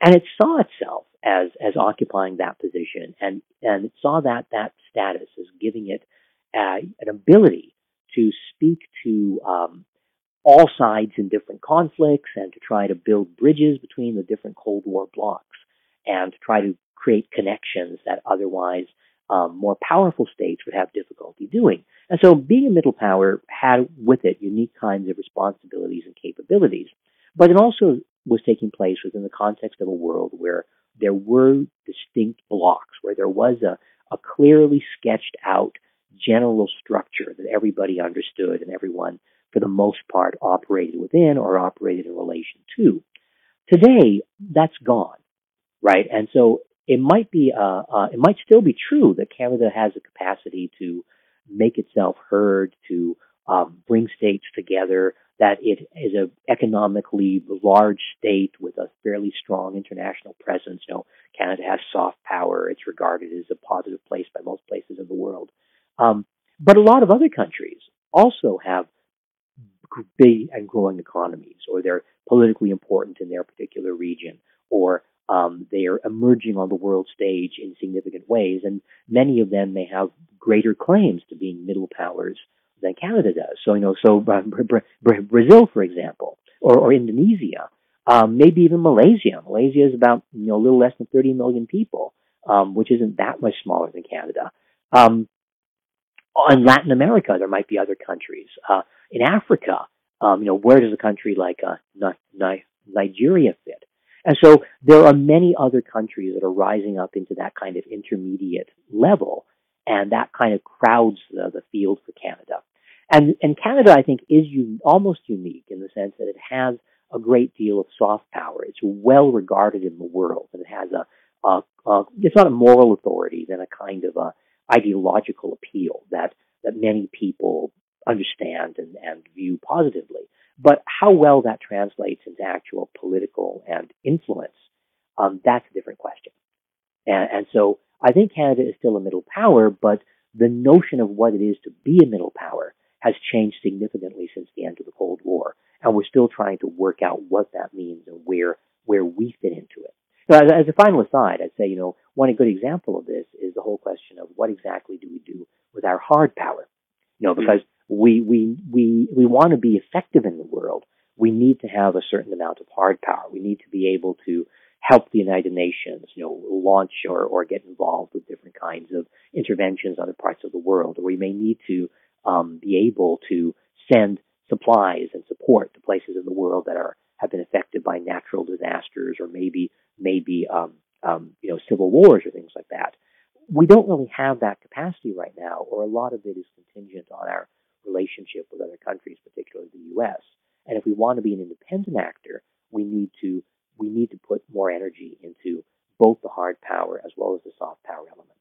and it saw itself as as occupying that position, and and it saw that that status as giving it uh, an ability to speak to um, all sides in different conflicts and to try to build bridges between the different Cold War blocs and to try to create connections that otherwise um, more powerful states would have difficulty doing. And so being a middle power had with it unique kinds of responsibilities and capabilities. But it also was taking place within the context of a world where there were distinct blocks, where there was a, a clearly sketched out general structure that everybody understood and everyone, for the most part, operated within or operated in relation to. Today, that's gone, right? And so it might be, uh, uh, it might still be true that Canada has the capacity to make itself heard, to um, bring states together, that it is an economically large state with a fairly strong international presence. You know, Canada has soft power. It's regarded as a positive place by most places in the world. Um, but a lot of other countries also have big and growing economies, or they're politically important in their particular region, or um, they are emerging on the world stage in significant ways, and many of them may have greater claims to being middle powers than Canada does. So, you know, so uh, Brazil, for example, or, or Indonesia, um, maybe even Malaysia. Malaysia is about you know a little less than 30 million people, um, which isn't that much smaller than Canada. Um, in Latin America, there might be other countries. Uh, in Africa, um, you know, where does a country like uh, Nigeria fit? And so there are many other countries that are rising up into that kind of intermediate level, and that kind of crowds the, the field for Canada. And, and Canada, I think, is un- almost unique in the sense that it has a great deal of soft power. It's well regarded in the world, and it has a, a, a it's not a moral authority, then a kind of a ideological appeal that that many people understand and, and view positively. But how well that translates into actual political and influence, um, that's a different question. And, and so I think Canada is still a middle power, but the notion of what it is to be a middle power has changed significantly since the end of the Cold War, and we're still trying to work out what that means and where where we fit into it. So as, as a final aside, I'd say you know one good example of this is the whole question of what exactly do we do with our hard power, you know, because we we we we want to be effective in the world. We need to have a certain amount of hard power. We need to be able to help the United Nations, you know, launch or, or get involved with different kinds of interventions in other parts of the world, or we may need to um, be able to send supplies and support to places in the world that are have been affected by natural disasters or maybe maybe um, um, you know civil wars or things like that. We don't really have that capacity right now, or a lot of it is contingent on our relationship with other countries, particularly the U.S. And if we want to be an independent actor, we need to we need to put more energy into both the hard power as well as the soft power elements.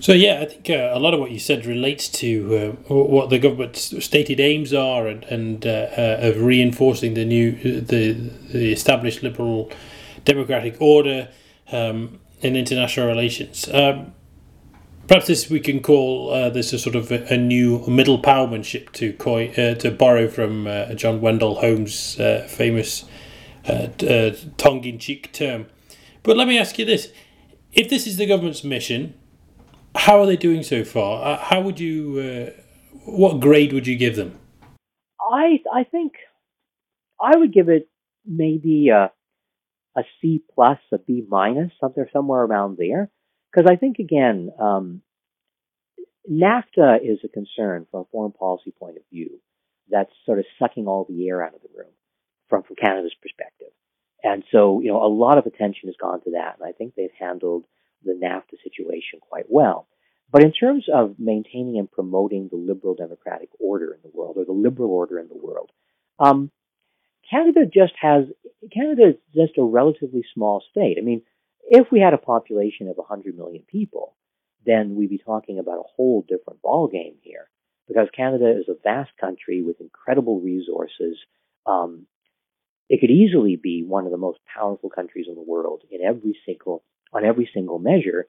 So yeah, I think uh, a lot of what you said relates to uh, what the government's stated aims are, and, and uh, uh of reinforcing the new the the established liberal democratic order um, in international relations. Um, perhaps this we can call uh, this a sort of a, a new middle powermanship to uh, to borrow from John Wendell Holmes' famous tongue-in-cheek term. But let me ask you this: If this is the government's mission how are they doing so far? Uh, how would you, uh, what grade would you give them? I I think I would give it maybe a, a C plus, a B minus, something somewhere around there. Because I think again, um, NAFTA is a concern from a foreign policy point of view. That's sort of sucking all the air out of the room from from Canada's perspective. And so, you know, a lot of attention has gone to that, and I think they've handled the NAFTA situation quite well. But in terms of maintaining and promoting the liberal democratic order in the world, or the liberal order in the world, um, Canada just has Canada is just a relatively small state. I mean, if we had a population of 100 million people, then we'd be talking about a whole different ballgame here, because Canada is a vast country with incredible resources. Um, it could easily be one of the most powerful countries in the world in every single on every single measure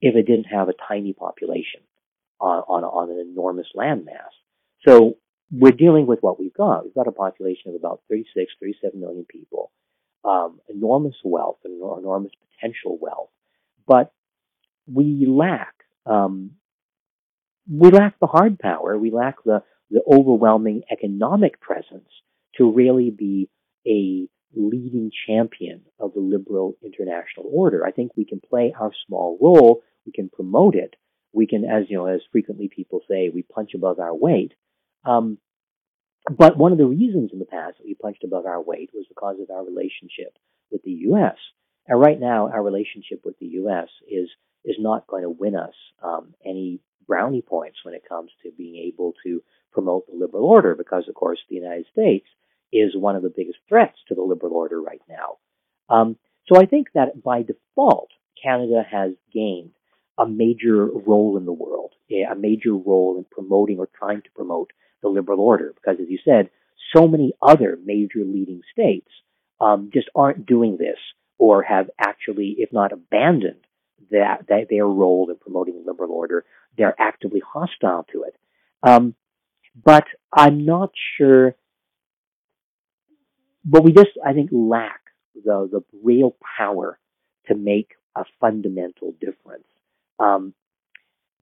if it didn't have a tiny population on, on, on an enormous landmass. So we're dealing with what we've got. We've got a population of about 36, 37 million people, um, enormous wealth and enormous potential wealth, but we lack um, we lack the hard power. We lack the the overwhelming economic presence to really be a leading champion of the liberal international order. I think we can play our small role. We can promote it. We can, as you know, as frequently people say, we punch above our weight. Um, but one of the reasons in the past that we punched above our weight was because of our relationship with the U.S. And right now, our relationship with the U.S. is is not going to win us um, any brownie points when it comes to being able to promote the liberal order, because of course the United States is one of the biggest threats to the liberal order right now. Um, so I think that by default, Canada has gained a major role in the world, a major role in promoting or trying to promote the liberal order, because as you said, so many other major leading states um, just aren't doing this or have actually, if not abandoned that, that their role in promoting the liberal order, they're actively hostile to it. Um, but I'm not sure but we just, I think, lack the, the real power to make a fundamental difference. Um,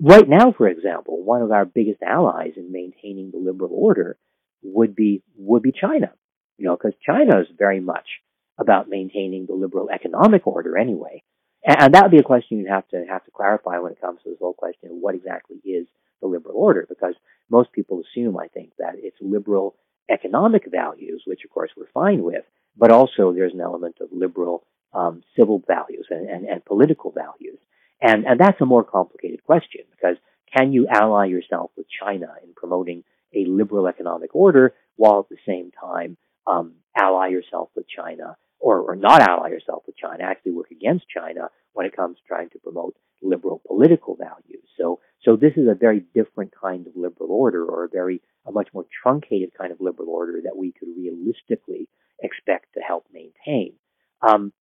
right now, for example, one of our biggest allies in maintaining the liberal order would be would be China. You know, because China is very much about maintaining the liberal economic order anyway. And, and that would be a question you'd have to have to clarify when it comes to this whole question of what exactly is the liberal order, because most people assume, I think, that it's liberal economic values, which of course we're fine with, but also there's an element of liberal um, civil values and, and, and, political values. And, and that's a more complicated question because can you ally yourself with China in promoting a liberal economic order while at the same time um, ally yourself with China or, or not ally yourself with China, actually work against China when it comes to trying to promote liberal political values. So, so this is a very different kind of liberal order or a very, a much more truncated kind of liberal order that we could realistically expect to help maintain. Um,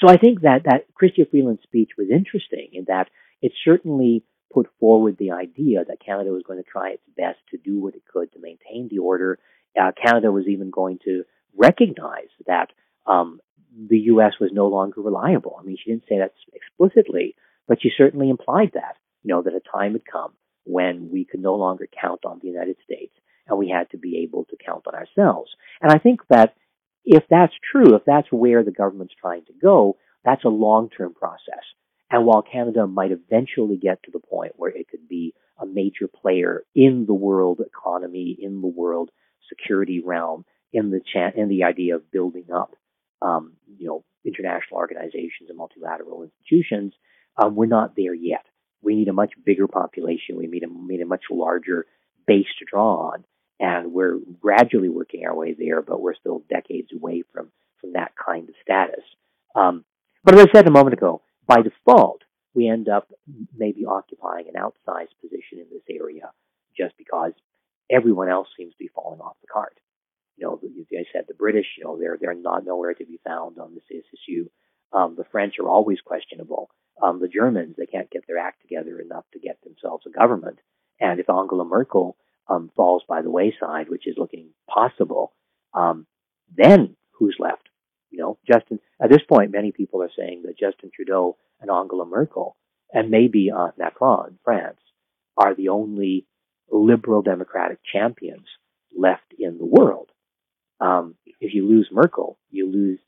so I think that, that Chrystia Freeland's speech was interesting in that it certainly put forward the idea that Canada was going to try its best to do what it could to maintain the order. Uh, Canada was even going to recognize that um, the U.S. was no longer reliable. I mean, she didn't say that explicitly, but she certainly implied that, you know, that a time had come when we could no longer count on the United States and we had to be able to count on ourselves. And I think that if that's true, if that's where the government's trying to go, that's a long-term process. And while Canada might eventually get to the point where it could be a major player in the world economy, in the world security realm, in the in the idea of building up, um, you know, international organizations and multilateral institutions, um, we're not there yet. We need a much bigger population. We need a, need a much larger base to draw on, and we're gradually working our way there, but we're still decades away from from that kind of status. Um, but as I said a moment ago, by default, we end up maybe occupying an outsized position in this area just because everyone else seems to be falling off the cart. You know, as I said, the British, you know, they're they're not nowhere to be found on this issue. Um, the French are always questionable. Um, the Germans, they can't get their act together enough to get themselves a government. And if Angela Merkel um, falls by the wayside, which is looking possible, um, then who's left? You know, Justin. At this point, many people are saying that Justin Trudeau and Angela Merkel, and maybe uh, Macron, in France, are the only liberal democratic champions left in the world. Um, if you lose Merkel, you lose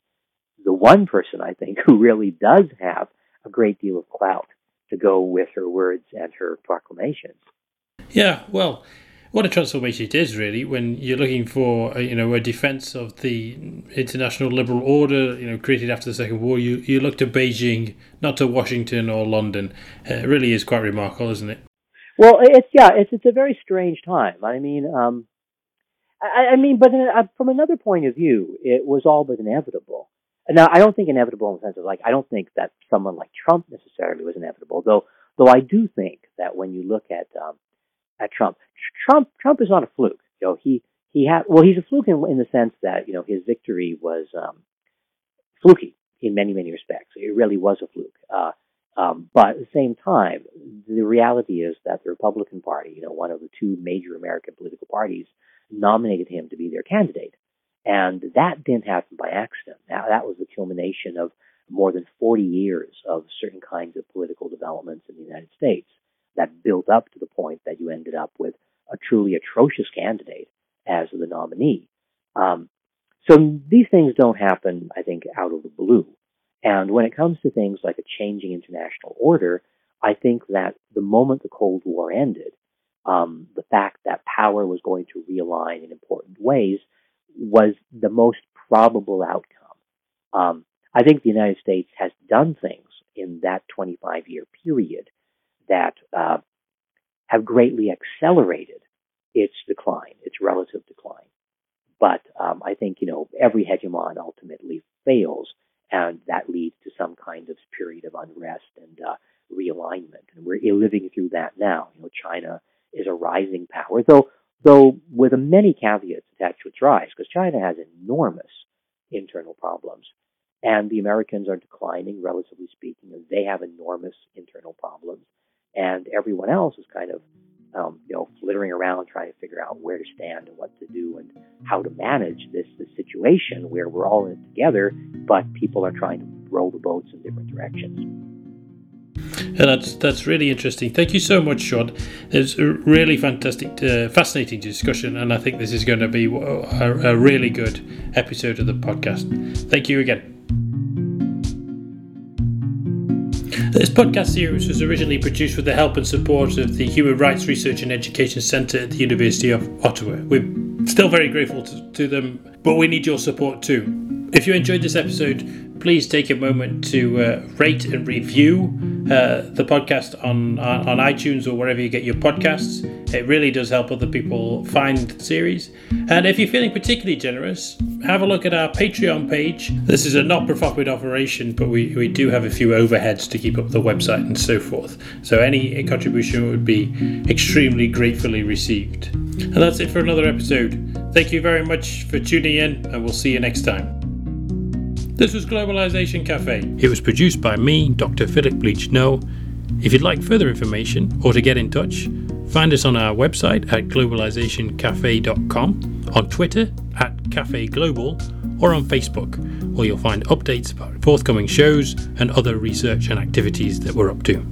the one person I think who really does have a great deal of clout to go with her words and her proclamations. Yeah, well, what a transformation it is really when you're looking for a, you know a defense of the international liberal order you know created after the second war. You you look to beijing not to washington or london. Uh, it really is quite remarkable isn't it? Well it's yeah it's it's a very strange time. I mean um i, I mean but uh, from another point of view it was all but inevitable. Now i don't think inevitable in the sense of like i don't think that someone like trump necessarily was inevitable though though i do think that when you look at um at Trump. Trump Trump is not a fluke. You know, he he had well, he's a fluke in, in the sense that you know his victory was um, fluky in many many respects. It really was a fluke. Uh, um, but at the same time, the reality is that the Republican Party, you know, one of the two major American political parties, nominated him to be their candidate, and that didn't happen by accident. Now, that was the culmination of more than 40 years of certain kinds of political developments in the United States that built up to the point that you ended up with a truly atrocious candidate as the nominee. Um, so these things don't happen, I think, out of the blue. And when it comes to things like a changing international order, I think that the moment the Cold War ended, um, the fact that power was going to realign in important ways was the most probable outcome. Um, I think the United States has done things in that 25 year period that uh, have greatly accelerated its decline, its relative decline. But um, I think you know every hegemon ultimately fails, and that leads to some kind of period of unrest and uh, realignment. And we're living through that now. You know, China is a rising power, though though with many caveats attached to its rise, because China has enormous internal problems. And the Americans are declining, relatively speaking, and they have enormous internal problems and everyone else is kind of um, you know flittering around trying to figure out where to stand and what to do and how to manage this, this situation where we're all in it together, but people are trying to row the boats in different directions. Yeah, that's that's really interesting. Thank you so much, Shaun. It's a really fantastic, uh, fascinating discussion, and I think this is going to be a, a really good episode of the podcast. Thank you again. This podcast series was originally produced with the help and support of the Human Rights Research and Education Centre at the University of Ottawa. We're still very grateful to, to them, but we need your support too. If you enjoyed this episode, please take a moment to uh, rate and review uh, the podcast on, on, on iTunes or wherever you get your podcasts. It really does help other people find the series. And if you're feeling particularly generous, have a look at our Patreon page. This is a not-for-profit operation, but we, we do have a few overheads to keep up the website and so forth. So any contribution would be extremely gratefully received. And that's it for another episode. Thank you very much for tuning in, and we'll see you next time. This was Globalization Cafe. It was produced by me, Dr. Philip Leech-Ngo. If you'd like further information or to get in touch, find us on our website at globalizationcafe.com, on Twitter at Cafe Global, or on Facebook, where you'll find updates about forthcoming shows and other research and activities that we're up to.